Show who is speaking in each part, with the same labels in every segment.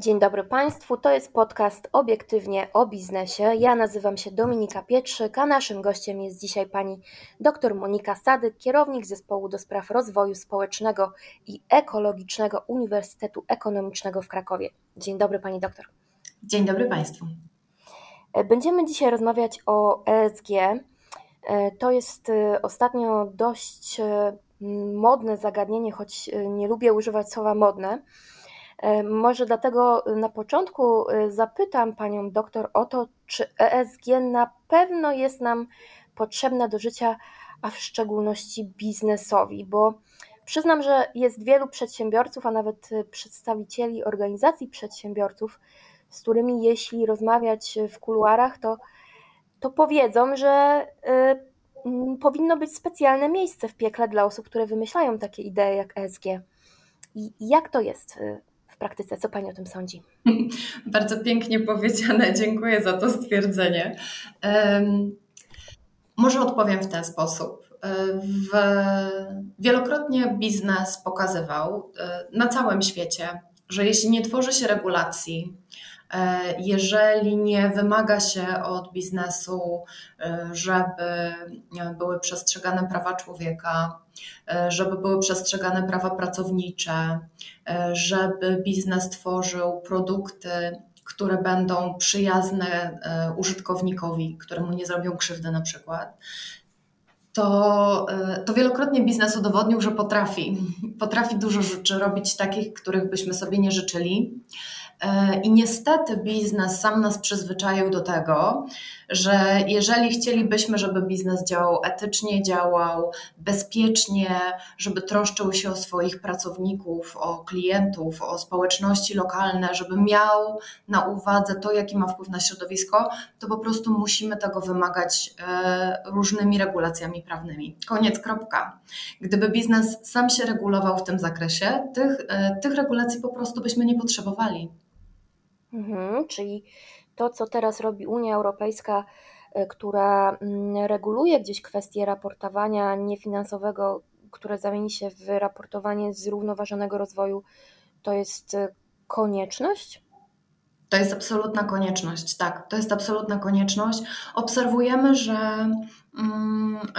Speaker 1: Dzień dobry Państwu, to jest podcast Obiektywnie o biznesie. Ja nazywam się Dominika Pietrzyk, a naszym gościem jest dzisiaj pani dr Monika Sadyk, kierownik Zespołu do Spraw Rozwoju Społecznego i Ekologicznego Uniwersytetu Ekonomicznego w Krakowie. Dzień dobry Pani doktor.
Speaker 2: Dzień dobry Państwu.
Speaker 1: Będziemy dzisiaj rozmawiać o ESG. To jest y, ostatnio dość y, modne zagadnienie, choć nie lubię używać słowa modne E, może dlatego na początku e, zapytam panią doktor o to, czy ESG na pewno jest nam potrzebne do życia, a w szczególności biznesowi, bo przyznam, że jest wielu przedsiębiorców, a nawet przedstawicieli organizacji przedsiębiorców, z którymi jeśli rozmawiać w kuluarach, to, to powiedzą, że y, powinno być specjalne miejsce w piekle dla osób, które wymyślają takie idee jak ESG. I jak to jest praktyce. Co Pani o tym sądzi?
Speaker 2: Bardzo pięknie powiedziane, dziękuję za to stwierdzenie. Um, może odpowiem w ten sposób. W, wielokrotnie biznes pokazywał e, na całym świecie, że jeśli nie tworzy się regulacji, jeżeli nie wymaga się od biznesu, e, żeby były przestrzegane prawa człowieka, E, żeby były przestrzegane prawa pracownicze, e, żeby biznes tworzył produkty, które będą przyjazne e, użytkownikowi, któremu nie zrobią krzywdy na przykład. To, to wielokrotnie biznes udowodnił, że potrafi. Potrafi dużo rzeczy robić takich, których byśmy sobie nie życzyli. I niestety biznes sam nas przyzwyczaił do tego, że jeżeli chcielibyśmy, żeby biznes działał etycznie, działał bezpiecznie, żeby troszczył się o swoich pracowników, o klientów, o społeczności lokalne, żeby miał na uwadze to, jaki ma wpływ na środowisko, to po prostu musimy tego wymagać e, różnymi regulacjami prawnymi. Koniec, kropka. Gdyby biznes sam się regulował w tym zakresie, tych, e, tych regulacji po prostu byśmy nie potrzebowali.
Speaker 1: Mhm, czyli to, co teraz robi Unia Europejska, e, która mm, reguluje gdzieś kwestie raportowania niefinansowego, które zamieni się w raportowanie zrównoważonego rozwoju, to jest e, konieczność?
Speaker 2: To jest absolutna konieczność, tak, to jest absolutna konieczność. Obserwujemy, że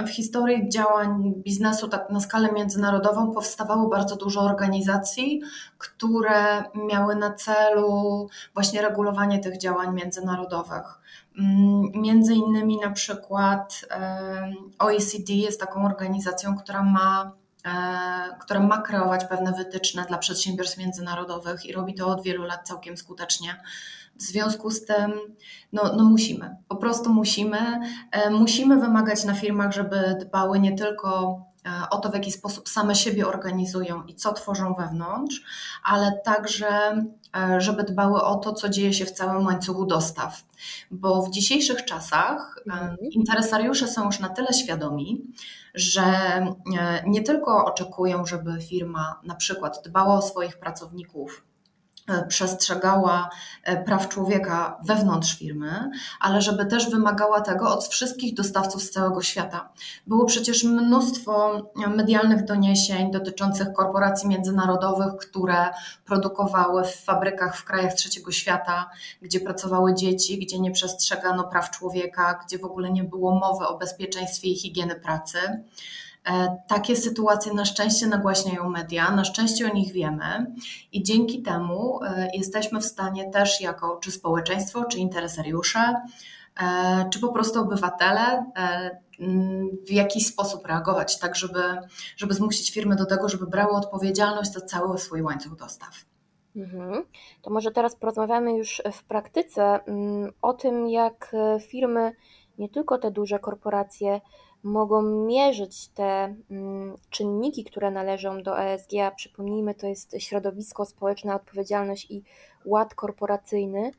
Speaker 2: w historii działań biznesu tak na skalę międzynarodową powstawało bardzo dużo organizacji, które miały na celu właśnie regulowanie tych działań międzynarodowych. Mm, między innymi na przykład OECD jest taką organizacją, która ma E, która ma kreować pewne wytyczne dla przedsiębiorstw międzynarodowych i robi to od wielu lat całkiem skutecznie. W związku z tym, no, no musimy, po prostu musimy. E, musimy wymagać na firmach, żeby dbały nie tylko e, o to, w jaki sposób same siebie organizują i co tworzą wewnątrz, ale także, żeby dbały o to, co dzieje się w całym łańcuchu dostaw. Bo w dzisiejszych czasach mhm. interesariusze są już na tyle świadomi, że e, nie tylko oczekują, żeby firma na przykład dbała o swoich pracowników, e, przestrzegała e, praw człowieka wewnątrz firmy, ale żeby też wymagała tego od wszystkich dostawców z całego świata. Było przecież mnóstwo medialnych doniesień dotyczących korporacji międzynarodowych, które produkowały w fabrykach w krajach trzeciego świata, gdzie pracowały dzieci, gdzie nie przestrzegano praw człowieka, gdzie w ogóle nie było mowy o bezpieczeństwie i higieny pracy. E, takie sytuacje na szczęście nagłaśniają media, na szczęście o nich wiemy i dzięki temu e, jesteśmy w stanie też jako czy społeczeństwo, czy interesariusze, e, czy po prostu obywatele w jakiś sposób reagować, tak żeby, żeby zmusić firmy do tego, żeby brały odpowiedzialność za cały swój łańcuch dostaw.
Speaker 1: Mhm. To może teraz porozmawiamy już w praktyce mm, o tym, jak firmy, nie tylko te duże korporacje, mogą mierzyć te mm, czynniki, które należą do ESG, a przypomnijmy, to jest środowisko, społeczna odpowiedzialność i ład korporacyjny.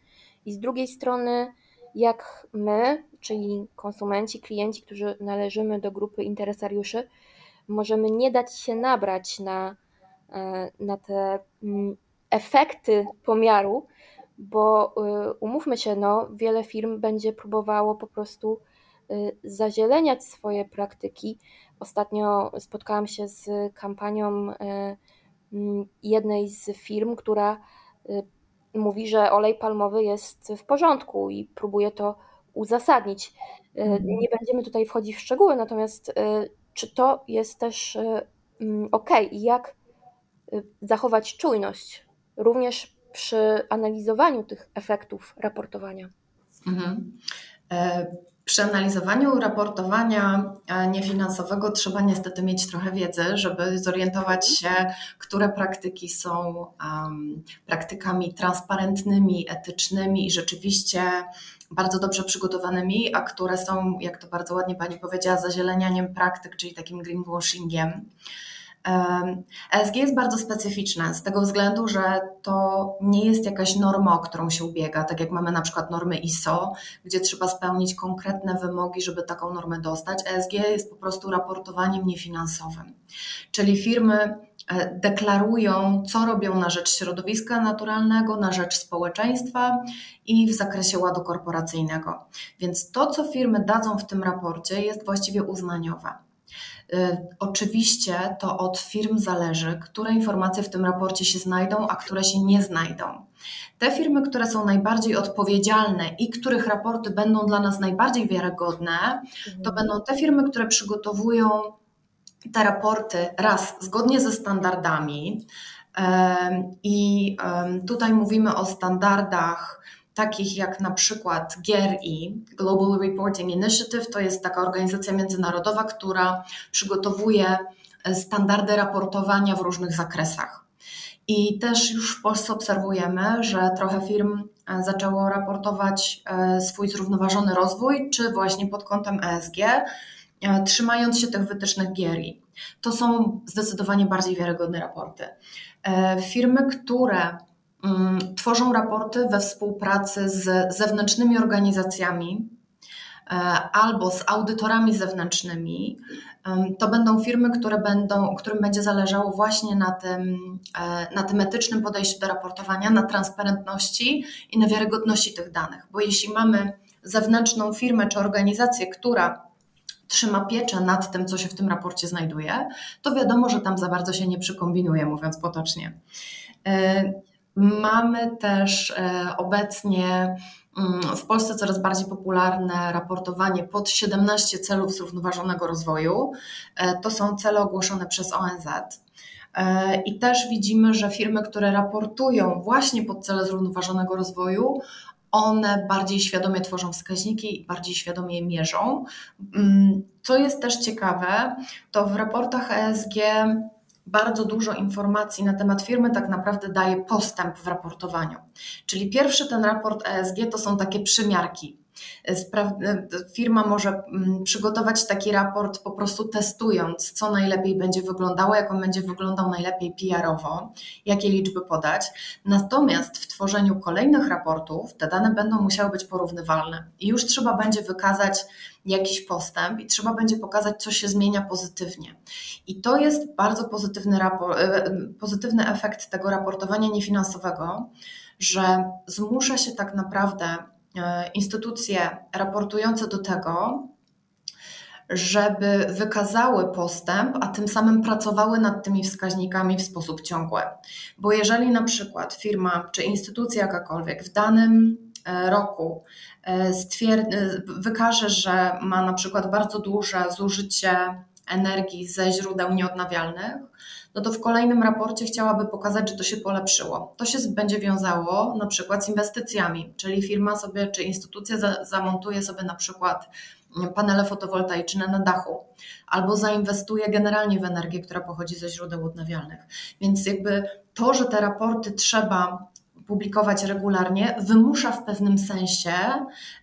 Speaker 1: I z drugiej strony, jak my, czyli konsumenci, klienci, którzy należymy do grupy interesariuszy, możemy nie dać się nabrać na, e, na te mm, efekty pomiaru, bo y, umówmy się, no, wiele firm będzie próbowało po prostu zazieleniać swoje praktyki. Ostatnio spotkałam się z kampanią y, mm, jednej z firm, która y, mówi, że olej palmowy jest w porządku i próbuje to uzasadnić. Mhm. Nie będziemy tutaj wchodzić w szczegóły, natomiast czy to jest też mm, ok i jak zachować czujność również przy analizowaniu tych efektów raportowania? Mhm.
Speaker 2: E, przy analizowaniu raportowania e, niefinansowego trzeba niestety mieć trochę wiedzy, żeby zorientować się, które praktyki są um, praktykami transparentnymi, etycznymi i rzeczywiście bardzo dobrze przygotowanymi, a które są, jak to bardzo ładnie Pani powiedziała, zazielenianiem praktyk, czyli takim greenwashingiem. ESG jest bardzo specyficzne z tego względu, że to nie jest jakaś norma, o którą się ubiega, tak jak mamy na przykład normy ISO, gdzie trzeba spełnić konkretne wymogi, żeby taką normę dostać. ESG jest po prostu raportowaniem niefinansowym, czyli firmy e, deklarują, co robią na rzecz środowiska naturalnego, na rzecz społeczeństwa i w zakresie ładu korporacyjnego. Więc to, co firmy dadzą w tym raporcie, jest właściwie uznaniowe. Y, oczywiście to od firm zależy, które informacje w tym raporcie się znajdą, a które się nie znajdą. Te firmy, które są najbardziej odpowiedzialne i których raporty będą dla nas najbardziej wiarygodne, to mhm. będą te firmy, które przygotowują te raporty raz zgodnie ze standardami. I tutaj mówimy o standardach takich jak na przykład GRI, Global Reporting Initiative, to jest taka organizacja międzynarodowa, która przygotowuje e, standardy raportowania w różnych zakresach. I też już w Polsce obserwujemy, że trochę firm e, zaczęło raportować e, swój zrównoważony rozwój, czy właśnie pod kątem ESG, trzymając się tych wytycznych GRI. To są zdecydowanie bardziej wiarygodne raporty. Firmy, które tworzą raporty we współpracy z zewnętrznymi organizacjami e, albo z audytorami zewnętrznymi. To będą firmy, które będą, którym będzie zależało właśnie na tym, e, na tym etycznym podejściu do raportowania, na transparentności i na wiarygodności tych danych. Bo jeśli mamy zewnętrzną firmę czy organizację, która trzyma pieczę nad tym, co się w tym raporcie znajduje, to wiadomo, że tam za bardzo się nie przykombinuje, mówiąc potocznie. Mamy też e, obecnie mm, w Polsce coraz bardziej popularne raportowanie pod 17 celów zrównoważonego rozwoju. E, to są cele ogłoszone przez ONZ. E, I też widzimy, że firmy, które raportują właśnie pod cele zrównoważonego rozwoju, one bardziej świadomie tworzą wskaźniki i bardziej świadomie je mierzą. Mm, co jest też ciekawe, to w raportach ESG bardzo dużo informacji na temat firmy tak naprawdę daje postęp w raportowaniu. Czyli pierwszy ten raport ESG to są takie przymiarki, Firma może mm, przygotować taki raport po prostu testując, co najlepiej będzie wyglądało, jak on będzie wyglądał najlepiej PR-owo, jakie liczby podać. Natomiast w tworzeniu kolejnych raportów te dane będą musiały być porównywalne i już trzeba będzie wykazać jakiś postęp i trzeba będzie pokazać, co się zmienia pozytywnie. I to jest bardzo pozytywny, raport, e, pozytywny efekt tego raportowania niefinansowego, że zmusza się tak naprawdę instytucje raportujące do tego, żeby wykazały postęp, a tym samym pracowały nad tymi wskaźnikami w sposób ciągły. Bo jeżeli na przykład firma czy instytucja jakakolwiek w danym e, roku e, wykaże, że ma na przykład bardzo duże zużycie energii ze źródeł nieodnawialnych, no to w kolejnym raporcie chciałaby pokazać, że to się polepszyło. To się będzie wiązało na przykład z inwestycjami, czyli firma sobie czy instytucja za, zamontuje sobie na przykład panele fotowoltaiczne na dachu, albo zainwestuje generalnie w energię, która pochodzi ze źródeł odnawialnych. Więc jakby to, że te raporty trzeba publikować regularnie, wymusza w pewnym sensie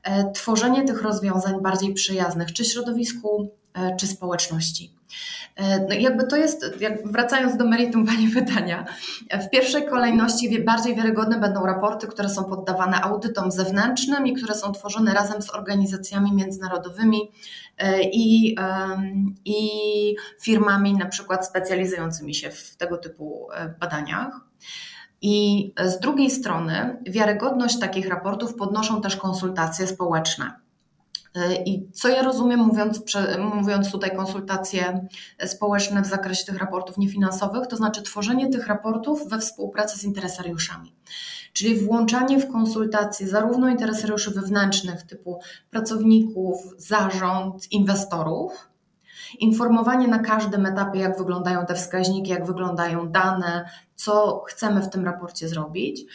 Speaker 2: e, tworzenie tych rozwiązań bardziej przyjaznych, czy środowisku, e, czy społeczności. E, no jakby to jest, wracając do meritum Pani pytania, w pierwszej kolejności bardziej wiarygodne będą raporty, które są poddawane audytom zewnętrznym i które są tworzone razem z organizacjami międzynarodowymi e, i, i firmami na przykład specjalizującymi się w tego typu e, badaniach. I z drugiej strony wiarygodność takich raportów podnoszą też konsultacje społeczne I co ja rozumiem, mówiąc, mówiąc tutaj konsultacje społeczne w zakresie tych raportów niefinansowych, to znaczy tworzenie tych raportów we współpracy z interesariuszami. Czyli włączanie w konsultacje zarówno interesariuszy wewnętrznych, typu pracowników, zarząd, inwestorów, informowanie na każdym etapie, jak wyglądają te wskaźniki, jak wyglądają dane, co chcemy w tym raporcie zrobić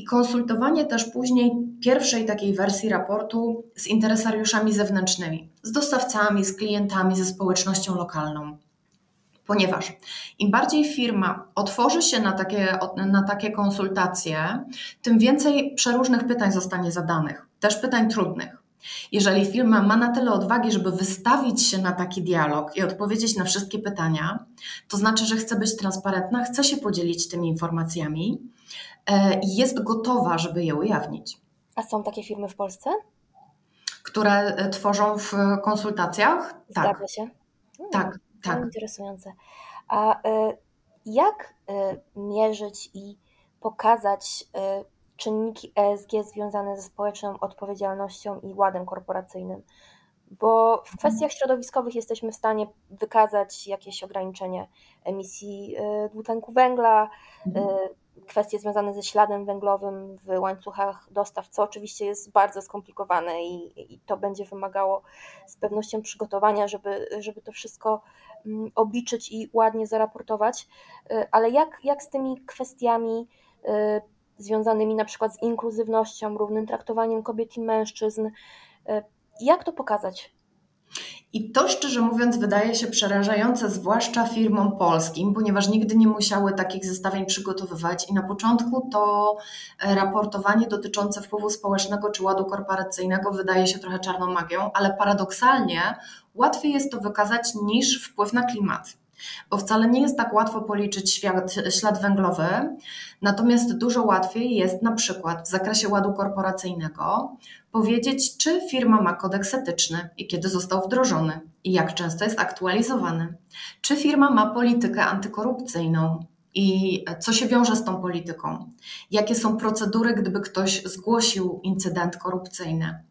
Speaker 2: i konsultowanie też później pierwszej takiej wersji raportu z interesariuszami zewnętrznymi, z dostawcami, z klientami, ze społecznością lokalną. Ponieważ im bardziej firma otworzy się na takie, na takie konsultacje, tym więcej przeróżnych pytań zostanie zadanych, też pytań trudnych. Jeżeli firma ma na tyle odwagi, żeby wystawić się na taki dialog i odpowiedzieć na wszystkie pytania, to znaczy, że chce być transparentna, chce się podzielić tymi informacjami i jest gotowa, żeby je ujawnić.
Speaker 1: A są takie firmy w Polsce?
Speaker 2: Które e, tworzą w konsultacjach?
Speaker 1: Tak. Zgadza się.
Speaker 2: Hmm, tak, tak.
Speaker 1: Interesujące. A y, jak y, mierzyć i pokazać y, czynniki ESG związane ze społeczną odpowiedzialnością i ładem korporacyjnym? Bo w kwestiach środowiskowych jesteśmy w stanie wykazać jakieś ograniczenie emisji dwutlenku węgla, mhm kwestie związane ze śladem węglowym w łańcuchach dostaw, co oczywiście jest bardzo skomplikowane i, i to będzie wymagało z pewnością przygotowania, żeby, żeby to wszystko mm, obliczyć i ładnie zaraportować. Y, ale jak, jak z tymi kwestiami y, związanymi na przykład z inkluzywnością, równym traktowaniem kobiet i mężczyzn, y, jak to pokazać?
Speaker 2: I to szczerze mówiąc wydaje się przerażające, zwłaszcza firmom polskim, ponieważ nigdy nie musiały takich zestawień przygotowywać. I na początku to e, raportowanie dotyczące wpływu społecznego czy ładu korporacyjnego wydaje się trochę czarną magią, ale paradoksalnie łatwiej jest to wykazać niż wpływ na klimat bo wcale nie jest tak łatwo policzyć świat, ślad węglowy, natomiast dużo łatwiej jest na przykład w zakresie ładu korporacyjnego powiedzieć, czy firma ma kodeks etyczny i kiedy został wdrożony i jak często jest aktualizowany, czy firma ma politykę antykorupcyjną i co się wiąże z tą polityką, jakie są procedury, gdyby ktoś zgłosił incydent korupcyjny,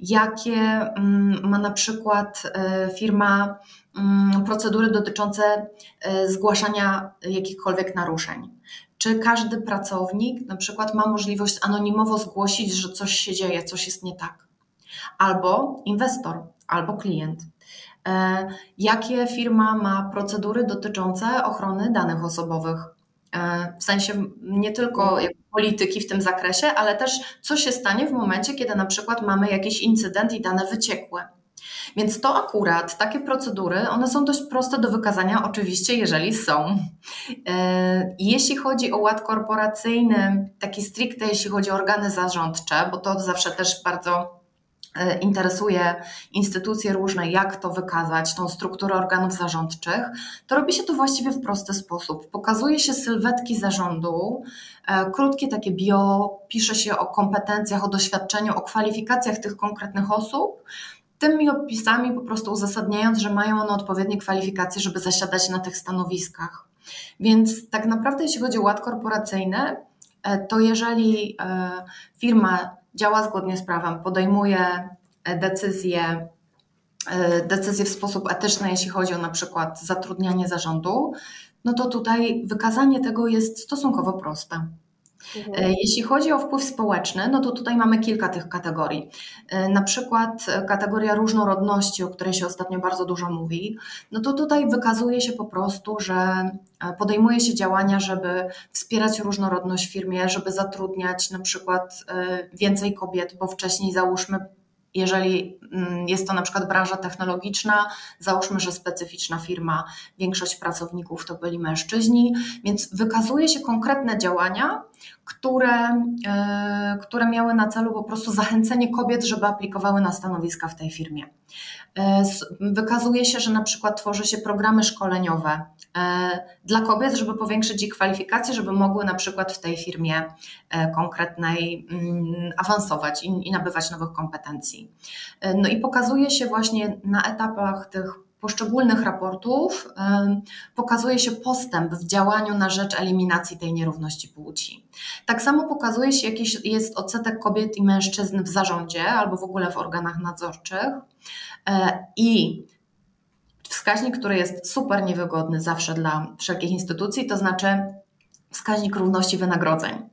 Speaker 2: jakie mm, ma na przykład e, firma mm, procedury dotyczące e, zgłaszania jakichkolwiek naruszeń. Czy każdy pracownik na przykład ma możliwość anonimowo zgłosić, że coś się dzieje, coś jest nie tak? Albo inwestor, albo klient. E, jakie firma ma procedury dotyczące ochrony danych osobowych? W sensie nie tylko polityki w tym zakresie, ale też co się stanie w momencie, kiedy na przykład mamy jakiś incydent i dane wyciekłe. Więc to akurat, takie procedury, one są dość proste do wykazania, oczywiście, jeżeli są. E, jeśli chodzi o ład korporacyjny, taki stricte, jeśli chodzi o organy zarządcze, bo to zawsze też bardzo E, interesuje instytucje różne, jak to wykazać, tą strukturę organów zarządczych, to robi się to właściwie w prosty sposób. Pokazuje się sylwetki zarządu, e, krótkie takie bio, pisze się o kompetencjach, o doświadczeniu, o kwalifikacjach tych konkretnych osób, tymi opisami po prostu uzasadniając, że mają one odpowiednie kwalifikacje, żeby zasiadać na tych stanowiskach. Więc tak naprawdę, jeśli chodzi o ład korporacyjny, e, to jeżeli firma działa zgodnie z prawem, podejmuje e, decyzje, e, decyzje w sposób etyczny, jeśli chodzi o na przykład zatrudnianie zarządu, no to tutaj wykazanie tego jest stosunkowo proste. Mhm. E, jeśli chodzi o wpływ społeczny, no to tutaj mamy kilka tych kategorii. E, na przykład e, kategoria różnorodności, o której się ostatnio bardzo dużo mówi, no to tutaj wykazuje się po prostu, że podejmuje się działania, żeby wspierać różnorodność w firmie, żeby zatrudniać na przykład więcej kobiet, bo wcześniej załóżmy jeżeli mm, jest to na przykład branża technologiczna, załóżmy, że specyficzna firma, większość pracowników to byli mężczyźni, więc wykazuje się konkretne działania, które, e, które miały na celu po prostu zachęcenie kobiet, żeby aplikowały na stanowiska w tej firmie. E, wykazuje się, że na przykład tworzy się programy szkoleniowe e, dla kobiet, żeby powiększyć ich kwalifikacje, żeby mogły na przykład w tej firmie konkretnej mm, awansować i, i nabywać nowych kompetencji. No i pokazuje się właśnie na etapach tych poszczególnych raportów pokazuje się postęp w działaniu na rzecz eliminacji tej nierówności płci. Tak samo pokazuje się, jaki jest odsetek kobiet i mężczyzn w zarządzie albo w ogóle w organach nadzorczych. E, I wskaźnik, który jest super niewygodny zawsze dla wszelkich instytucji, to znaczy wskaźnik równości wynagrodzeń.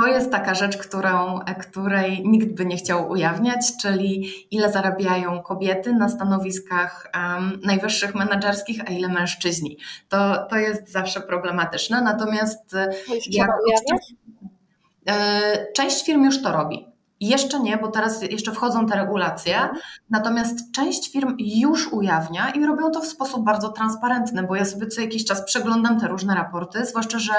Speaker 2: To jest taka rzecz, którą, której nikt by nie chciał ujawniać, czyli ile zarabiają kobiety na stanowiskach um, najwyższych menedżerskich, a ile mężczyźni. To, to jest zawsze problematyczne. Natomiast
Speaker 1: jak?
Speaker 2: E, część firm już to robi. Jeszcze nie, bo teraz jeszcze wchodzą te regulacje, natomiast część firm już ujawnia i robią to w sposób bardzo transparentny, bo ja sobie co jakiś czas przeglądam te różne raporty, zwłaszcza, że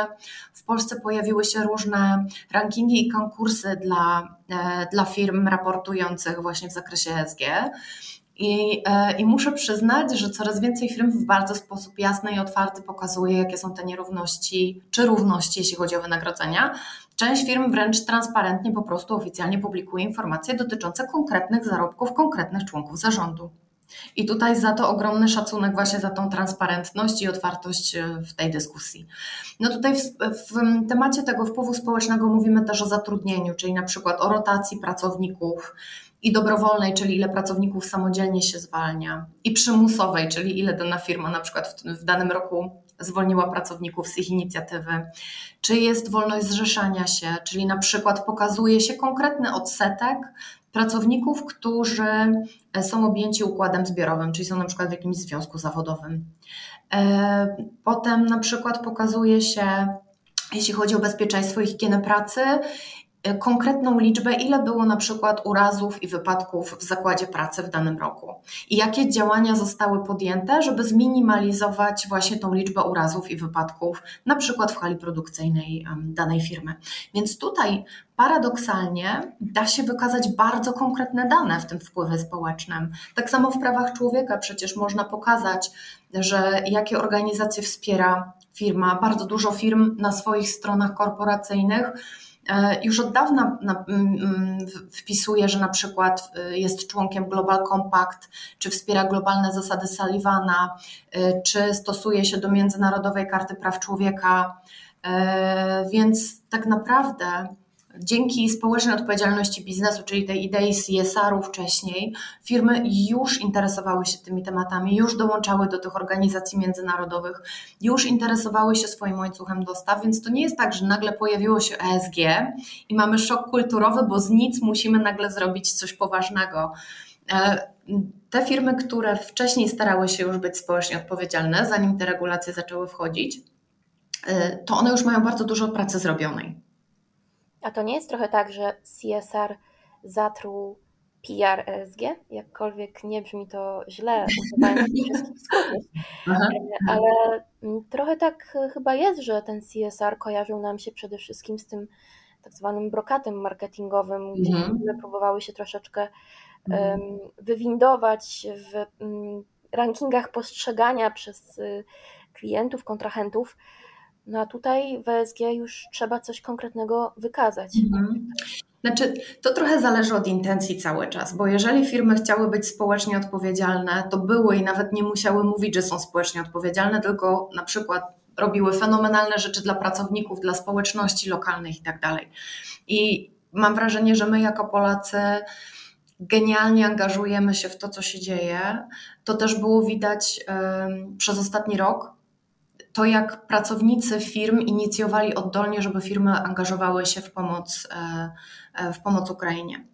Speaker 2: w Polsce pojawiły się różne rankingi i konkursy dla, e, dla firm raportujących właśnie w zakresie ESG. I, e, I muszę przyznać, że coraz więcej firm w bardzo sposób jasny i otwarty pokazuje, jakie są te nierówności czy równości, jeśli chodzi o wynagrodzenia. Część firm wręcz transparentnie po prostu oficjalnie publikuje informacje dotyczące konkretnych zarobków konkretnych członków zarządu. I tutaj za to ogromny szacunek właśnie za tą transparentność i otwartość e, w tej dyskusji. No tutaj w, w, temacie tego wpływu społecznego mówimy też o zatrudnieniu, czyli na przykład o rotacji pracowników, i dobrowolnej, czyli ile pracowników samodzielnie się zwalnia, i przymusowej, czyli ile dana firma na przykład w, w danym roku zwolniła pracowników z ich inicjatywy, czy jest wolność zrzeszania się, czyli na przykład pokazuje się konkretny odsetek pracowników, którzy są objęci układem zbiorowym, czyli są na przykład w jakimś związku zawodowym. E, potem na przykład pokazuje się, jeśli chodzi o bezpieczeństwo i higienę pracy, E, konkretną liczbę, ile było na przykład urazów i wypadków w zakładzie pracy w danym roku i jakie działania zostały podjęte, żeby zminimalizować właśnie tą liczbę urazów i wypadków, na przykład w hali produkcyjnej danej firmy. Więc tutaj paradoksalnie da się wykazać bardzo konkretne dane w tym wpływie społecznym. Tak samo w prawach człowieka przecież można pokazać, że jakie organizacje wspiera firma. Bardzo dużo firm na swoich stronach korporacyjnych E, już od dawna wpisuje, że na przykład e, jest członkiem Global Compact, czy wspiera globalne zasady Sullivana, e, czy stosuje się do Międzynarodowej Karty Praw Człowieka. Więc tak naprawdę dzięki społecznej odpowiedzialności biznesu, czyli tej idei CSR-u wcześniej, firmy już interesowały się tymi tematami, już dołączały do tych organizacji międzynarodowych, już interesowały się swoim łańcuchem dostaw, więc to nie jest tak, że nagle pojawiło się ESG i mamy szok kulturowy, bo z nic musimy nagle zrobić coś poważnego. E, te firmy, które wcześniej starały się już być społecznie odpowiedzialne, zanim te regulacje zaczęły wchodzić, e, to one już mają bardzo dużo pracy zrobionej.
Speaker 1: A to nie jest trochę tak, że CSR zatruł PR ESG? Jakkolwiek nie brzmi to źle, używając wszystkich skrótów. Ale trochę tak chyba jest, że ten CSR kojarzył nam się przede wszystkim z tym tak zwanym brokatem marketingowym, gdzie mhm. próbowały się troszeczkę um, wywindować w um, rankingach postrzegania przez y, klientów, kontrahentów no a tutaj w ESG już trzeba coś konkretnego wykazać. Mhm.
Speaker 2: Znaczy, to trochę zależy od intencji cały czas, bo jeżeli firmy chciały być społecznie odpowiedzialne, to były i nawet nie musiały mówić, że są społecznie odpowiedzialne, tylko na przykład robiły fenomenalne rzeczy dla pracowników, dla społeczności lokalnych i tak dalej. I mam wrażenie, że my jako Polacy genialnie angażujemy się w to, co się dzieje. To też było widać przez ostatni rok, to, jak pracownicy firm inicjowali oddolnie, żeby firmy angażowały się w pomoc, e, e, w pomoc Ukrainie.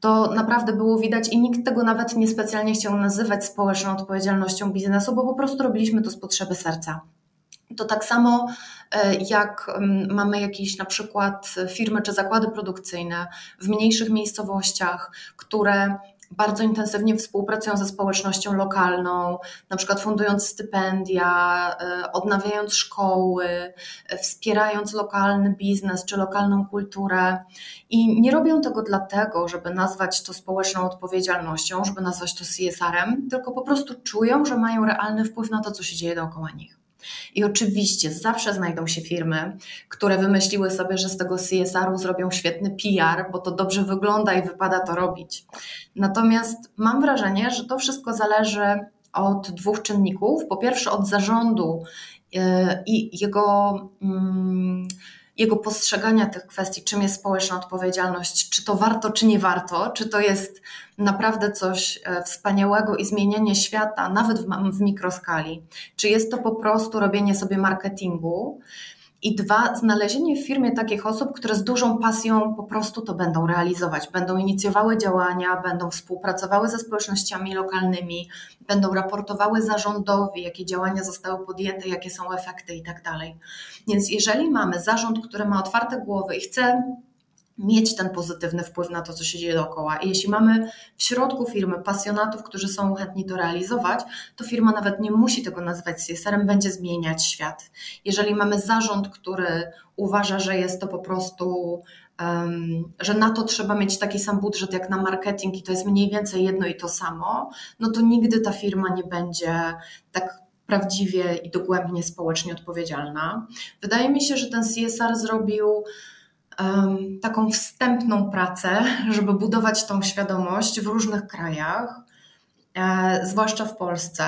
Speaker 2: To naprawdę było widać i nikt tego nawet niespecjalnie chciał nazywać społeczną odpowiedzialnością biznesu, bo po prostu robiliśmy to z potrzeby serca. To tak samo e, jak mm, mamy jakieś na przykład firmy czy zakłady produkcyjne w mniejszych miejscowościach, które bardzo intensywnie współpracują ze społecznością lokalną, na przykład fundując stypendia, e, odnawiając szkoły, e, wspierając lokalny biznes czy lokalną kulturę. I nie robią tego dlatego, żeby nazwać to społeczną odpowiedzialnością, żeby nazwać to CSR-em, tylko po prostu czują, że mają realny wpływ na to, co się dzieje dookoła nich. I oczywiście zawsze znajdą się firmy, które wymyśliły sobie, że z tego CSR-u zrobią świetny PR, bo to dobrze wygląda i wypada to robić. Natomiast mam wrażenie, że to wszystko zależy od dwóch czynników. Po pierwsze, od zarządu e, i jego. Jego postrzegania tych kwestii, czym jest społeczna odpowiedzialność, czy to warto, czy nie warto, czy to jest naprawdę coś e, wspaniałego i zmienianie świata, nawet w, w mikroskali, czy jest to po prostu robienie sobie marketingu, i dwa, znalezienie w firmie takich osób, które z dużą pasją po prostu to będą realizować, będą inicjowały działania, będą współpracowały ze społecznościami lokalnymi, będą raportowały zarządowi, jakie działania zostały podjęte, jakie są efekty i tak. Więc jeżeli mamy zarząd, który ma otwarte głowy i chce mieć ten pozytywny wpływ na to, co się dzieje dookoła. I jeśli mamy w środku firmy pasjonatów, którzy są chętni to realizować, to firma nawet nie musi tego nazywać CSR-em, będzie zmieniać świat. Jeżeli mamy zarząd, który uważa, że jest to po prostu, um, że na to trzeba mieć taki sam budżet jak na marketing i to jest mniej więcej jedno i to samo, no to nigdy ta firma nie będzie tak prawdziwie i dogłębnie społecznie odpowiedzialna. Wydaje mi się, że ten CSR zrobił taką wstępną pracę, żeby budować tą świadomość w różnych krajach, e, zwłaszcza w Polsce.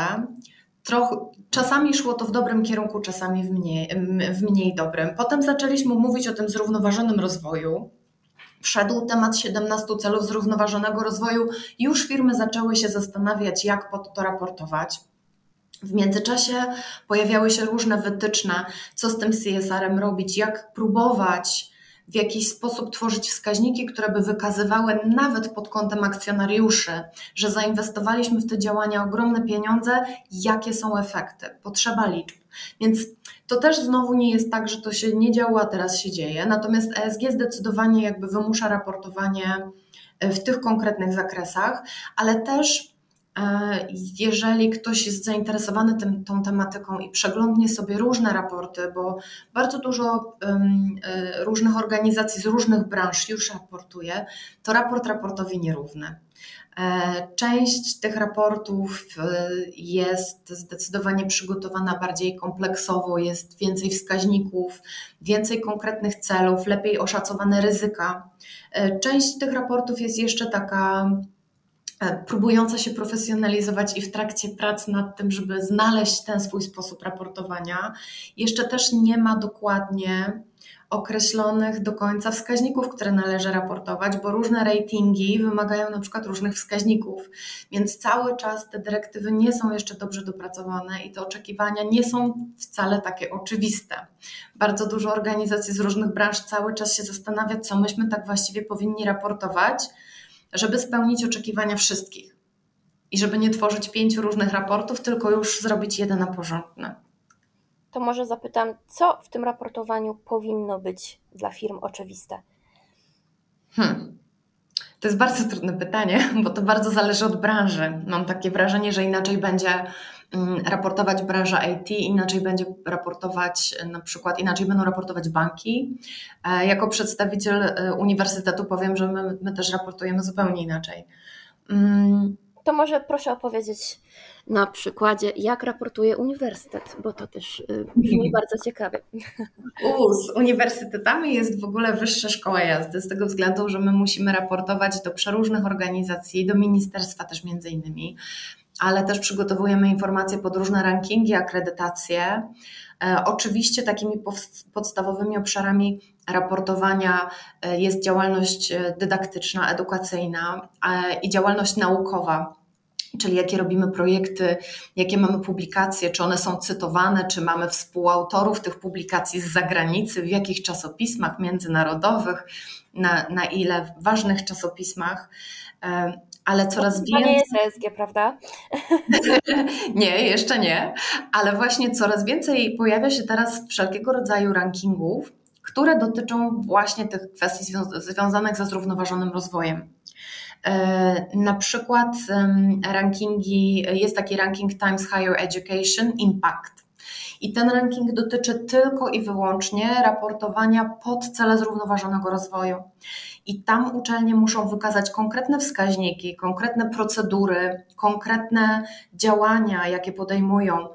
Speaker 2: Troch, czasami szło to w dobrym kierunku, czasami w mniej, w mniej dobrym. Potem zaczęliśmy mówić o tym zrównoważonym rozwoju. Wszedł temat 17 celów zrównoważonego rozwoju. Już firmy zaczęły się zastanawiać, jak pod to raportować. W międzyczasie pojawiały się różne wytyczne, co z tym CSR-em robić, jak próbować w jakiś sposób tworzyć wskaźniki, które by wykazywały nawet pod kątem akcjonariuszy, że zainwestowaliśmy w te działania ogromne pieniądze, jakie są efekty, potrzeba liczb. Więc to też znowu nie jest tak, że to się nie działa, a teraz się dzieje. Natomiast ESG zdecydowanie jakby wymusza raportowanie w tych konkretnych zakresach, ale też E, jeżeli ktoś jest zainteresowany tym, tą tematyką i przeglądnie sobie różne raporty, bo bardzo dużo um, różnych organizacji z różnych branż już raportuje, to raport raportowi nierówny. E, część tych raportów jest zdecydowanie przygotowana bardziej kompleksowo, jest więcej wskaźników, więcej konkretnych celów, lepiej oszacowane ryzyka. Część tych raportów jest jeszcze taka E, próbująca się profesjonalizować i w trakcie prac nad tym, żeby znaleźć ten swój sposób raportowania, jeszcze też nie ma dokładnie określonych do końca wskaźników, które należy raportować, bo różne ratingi wymagają na przykład różnych wskaźników, więc cały czas te dyrektywy nie są jeszcze dobrze dopracowane i te oczekiwania nie są wcale takie oczywiste. Bardzo dużo organizacji z różnych branż cały czas się zastanawia, co myśmy tak właściwie powinni raportować żeby spełnić oczekiwania wszystkich i żeby nie tworzyć pięciu różnych raportów, tylko już zrobić jeden na porządny.
Speaker 1: To może zapytam, co w tym raportowaniu powinno być dla firm oczywiste?
Speaker 2: Hmm. To jest bardzo trudne pytanie, bo to bardzo zależy od branży. Mam takie wrażenie, że inaczej będzie mm, raportować branża IT, inaczej będzie raportować, na przykład inaczej będą raportować banki. E, jako przedstawiciel e, uniwersytetu powiem, że my, my też raportujemy zupełnie inaczej.
Speaker 1: To może proszę opowiedzieć na przykładzie, jak raportuje uniwersytet, bo to też y, brzmi bardzo ciekawie.
Speaker 2: U, z uniwersytetami jest w ogóle wyższa szkoła jazdy, z tego względu, że my musimy raportować do przeróżnych organizacji, do ministerstwa też między innymi, ale też przygotowujemy informacje pod różne rankingi, akredytacje. E, oczywiście takimi podstawowymi obszarami raportowania e, jest działalność e, dydaktyczna, edukacyjna i działalność naukowa czyli jakie robimy projekty, jakie mamy publikacje, czy one są cytowane, czy mamy współautorów tych publikacji z zagranicy, w jakich czasopismach międzynarodowych, na, na ile ważnych czasopismach. Ale coraz więcej.
Speaker 1: To nie jest ESG, prawda?
Speaker 2: nie, jeszcze nie, ale właśnie coraz więcej pojawia się teraz wszelkiego rodzaju rankingów, które dotyczą właśnie tych kwestii związanych ze zrównoważonym rozwojem. E, na przykład rankingi, jest taki ranking Times Higher Education Impact. I ten ranking dotyczy tylko i wyłącznie raportowania pod cele zrównoważonego rozwoju. I tam uczelnie muszą wykazać konkretne wskaźniki, konkretne procedury, konkretne działania, jakie podejmują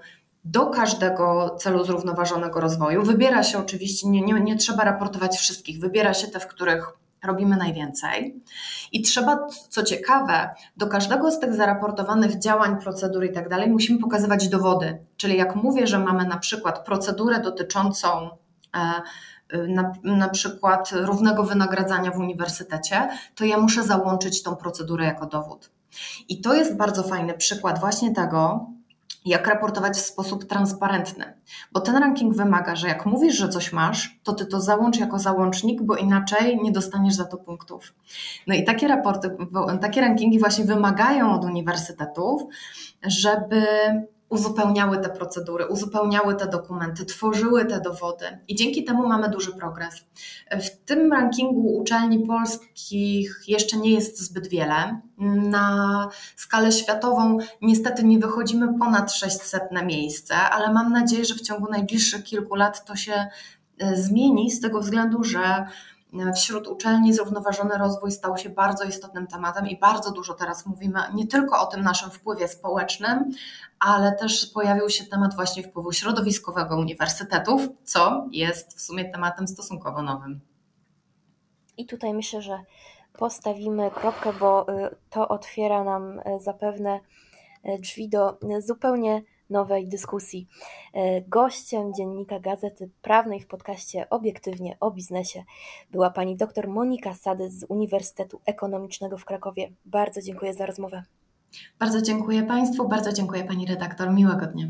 Speaker 2: do każdego celu zrównoważonego rozwoju. Wybiera się oczywiście, nie, nie, nie trzeba raportować wszystkich, wybiera się te, w których robimy najwięcej. I trzeba, co ciekawe, do każdego z tych zaraportowanych działań, procedur i tak dalej, musimy pokazywać dowody. Czyli jak mówię, że mamy na przykład procedurę dotyczącą e, na, na, przykład równego wynagradzania w uniwersytecie, to ja muszę załączyć tą procedurę jako dowód. I to jest bardzo fajny przykład właśnie tego, jak raportować w sposób transparentny. Bo ten ranking wymaga, że jak mówisz, że coś masz, to ty to załącz jako załącznik, bo inaczej nie dostaniesz za to punktów. No i takie raporty, takie rankingi właśnie wymagają od uniwersytetów, żeby uzupełniały te procedury, uzupełniały te dokumenty, tworzyły te dowody i dzięki temu mamy duży progres. W tym rankingu uczelni polskich jeszcze nie jest zbyt wiele. Na skalę światową niestety nie wychodzimy ponad 600 na miejsce, ale mam nadzieję, że w ciągu najbliższych kilku lat to się e, zmieni z tego względu, że wśród uczelni zrównoważony rozwój stał się bardzo istotnym tematem i bardzo dużo teraz mówimy nie tylko o tym naszym wpływie społecznym, ale też pojawił się temat właśnie wpływu środowiskowego uniwersytetów, co jest w sumie tematem stosunkowo nowym.
Speaker 1: I tutaj myślę, że postawimy kropkę, bo y, to otwiera nam y, zapewne y, drzwi do zupełnie nowej dyskusji. E, gościem dziennika Gazety Prawnej w podcaście Obiektywnie o biznesie była pani dr Monika Sady z Uniwersytetu Ekonomicznego w Krakowie. Bardzo dziękuję za rozmowę.
Speaker 2: Bardzo dziękuję Państwu, bardzo dziękuję Pani redaktor. Miłego dnia.